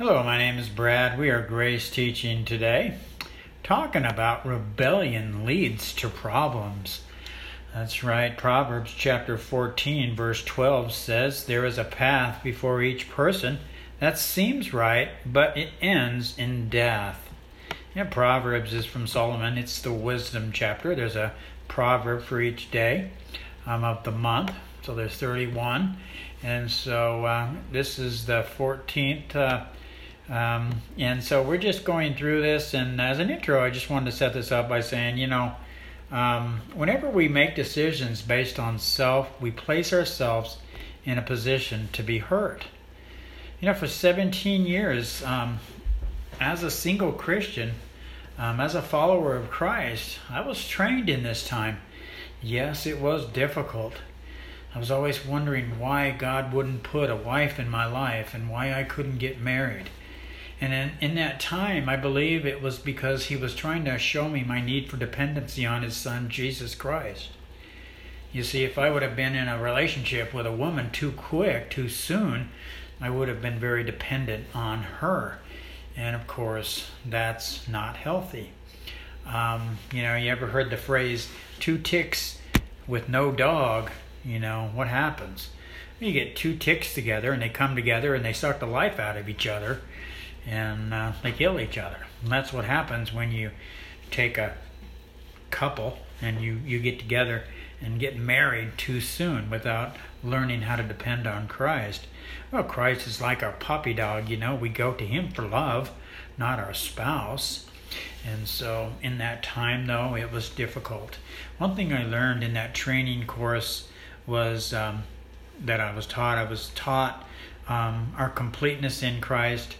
Hello, my name is Brad. We are Grace Teaching today, talking about rebellion leads to problems. That's right. Proverbs chapter 14, verse 12 says, There is a path before each person that seems right, but it ends in death. Yeah, Proverbs is from Solomon. It's the wisdom chapter. There's a proverb for each day um, of the month. So there's 31. And so uh, this is the 14th. Uh, um, and so we're just going through this. And as an intro, I just wanted to set this up by saying, you know, um, whenever we make decisions based on self, we place ourselves in a position to be hurt. You know, for 17 years, um, as a single Christian, um, as a follower of Christ, I was trained in this time. Yes, it was difficult. I was always wondering why God wouldn't put a wife in my life and why I couldn't get married. And in, in that time, I believe it was because He was trying to show me my need for dependency on His Son, Jesus Christ. You see, if I would have been in a relationship with a woman too quick, too soon, I would have been very dependent on her. And of course, that's not healthy. Um, you know, you ever heard the phrase, two ticks with no dog? You know, what happens? You get two ticks together and they come together and they suck the life out of each other and uh, they kill each other. And that's what happens when you take a couple and you, you get together and get married too soon without learning how to depend on Christ. Well, Christ is like our puppy dog, you know, we go to Him for love, not our spouse. And so, in that time, though, it was difficult. One thing I learned in that training course was um, that I was taught, I was taught um, our completeness in Christ.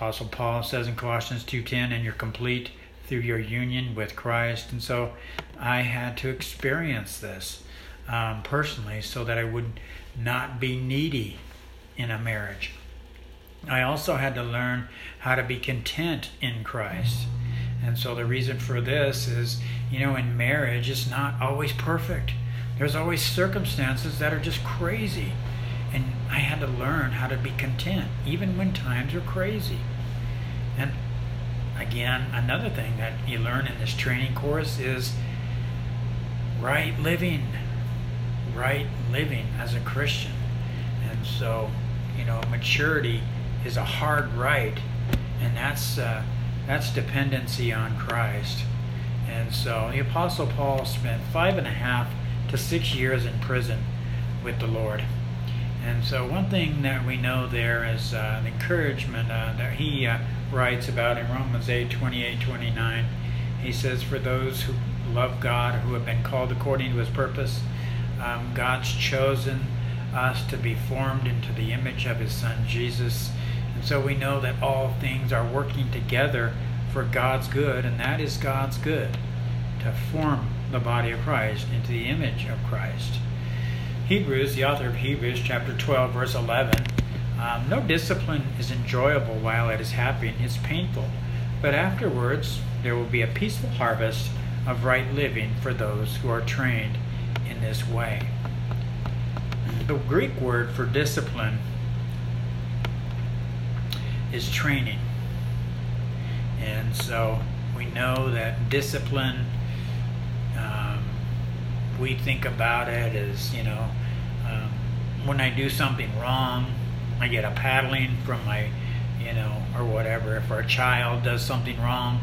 Apostle Paul says in Colossians 2:10, "And you're complete through your union with Christ." And so, I had to experience this um, personally, so that I would not be needy in a marriage. I also had to learn how to be content in Christ. And so the reason for this is, you know, in marriage, it's not always perfect. There's always circumstances that are just crazy. And I had to learn how to be content, even when times are crazy. And again, another thing that you learn in this training course is right living. Right living as a Christian. And so you know, maturity is a hard right, and that's uh, that's dependency on Christ. And so the Apostle Paul spent five and a half to six years in prison with the Lord. And so one thing that we know there is uh, the encouragement uh, that he uh, writes about in Romans 8, 28, 29. He says, For those who love God, who have been called according to his purpose, um, God's chosen us to be formed into the image of his son Jesus. And so we know that all things are working together for God's good, and that is God's good to form the body of Christ into the image of Christ. Hebrews, the author of Hebrews, chapter 12, verse 11 um, No discipline is enjoyable while it is happening, it's painful. But afterwards, there will be a peaceful harvest of right living for those who are trained in this way the Greek word for discipline is training. And so we know that discipline, um, we think about it as, you know, um, when I do something wrong, I get a paddling from my, you know, or whatever. If our child does something wrong,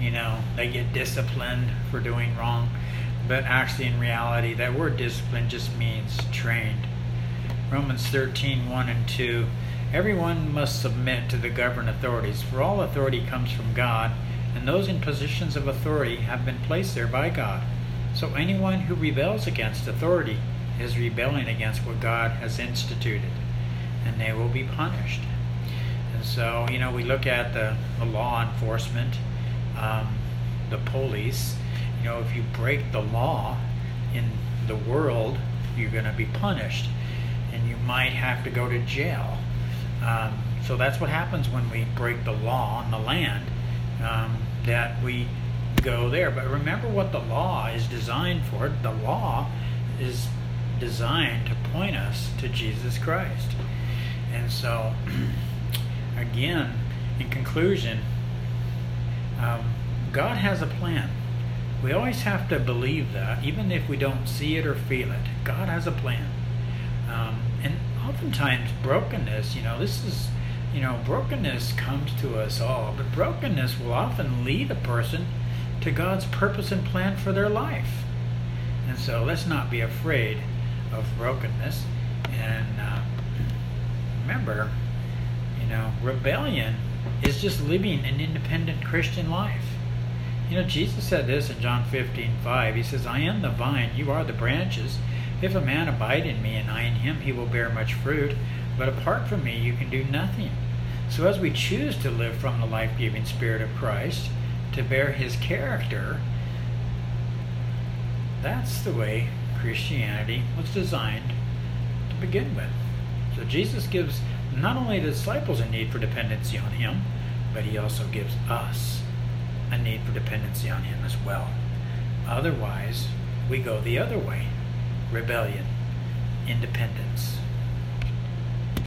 you know, they get disciplined for doing wrong. But actually, in reality, that word discipline just means trained. Romans 13, 1 and 2. Everyone must submit to the governing authorities, for all authority comes from God, and those in positions of authority have been placed there by God. So anyone who rebels against authority is rebelling against what God has instituted, and they will be punished. And so, you know, we look at the, the law enforcement, um, the police. You know, if you break the law in the world, you're going to be punished and you might have to go to jail. Um, so that's what happens when we break the law on the land, um, that we go there. But remember what the law is designed for. The law is designed to point us to Jesus Christ. And so again, in conclusion, um, God has a plan. We always have to believe that, even if we don't see it or feel it. God has a plan. Um, and oftentimes, brokenness, you know, this is, you know, brokenness comes to us all, but brokenness will often lead a person to God's purpose and plan for their life. And so let's not be afraid of brokenness. And uh, remember, you know, rebellion is just living an independent Christian life. You know, Jesus said this in John 15, 5. He says, I am the vine, you are the branches. If a man abide in me and I in him, he will bear much fruit. But apart from me, you can do nothing. So as we choose to live from the life giving Spirit of Christ, to bear his character, that's the way Christianity was designed to begin with. So Jesus gives not only the disciples a need for dependency on him, but he also gives us a need for dependency on him as well. Otherwise, we go the other way rebellion, independence.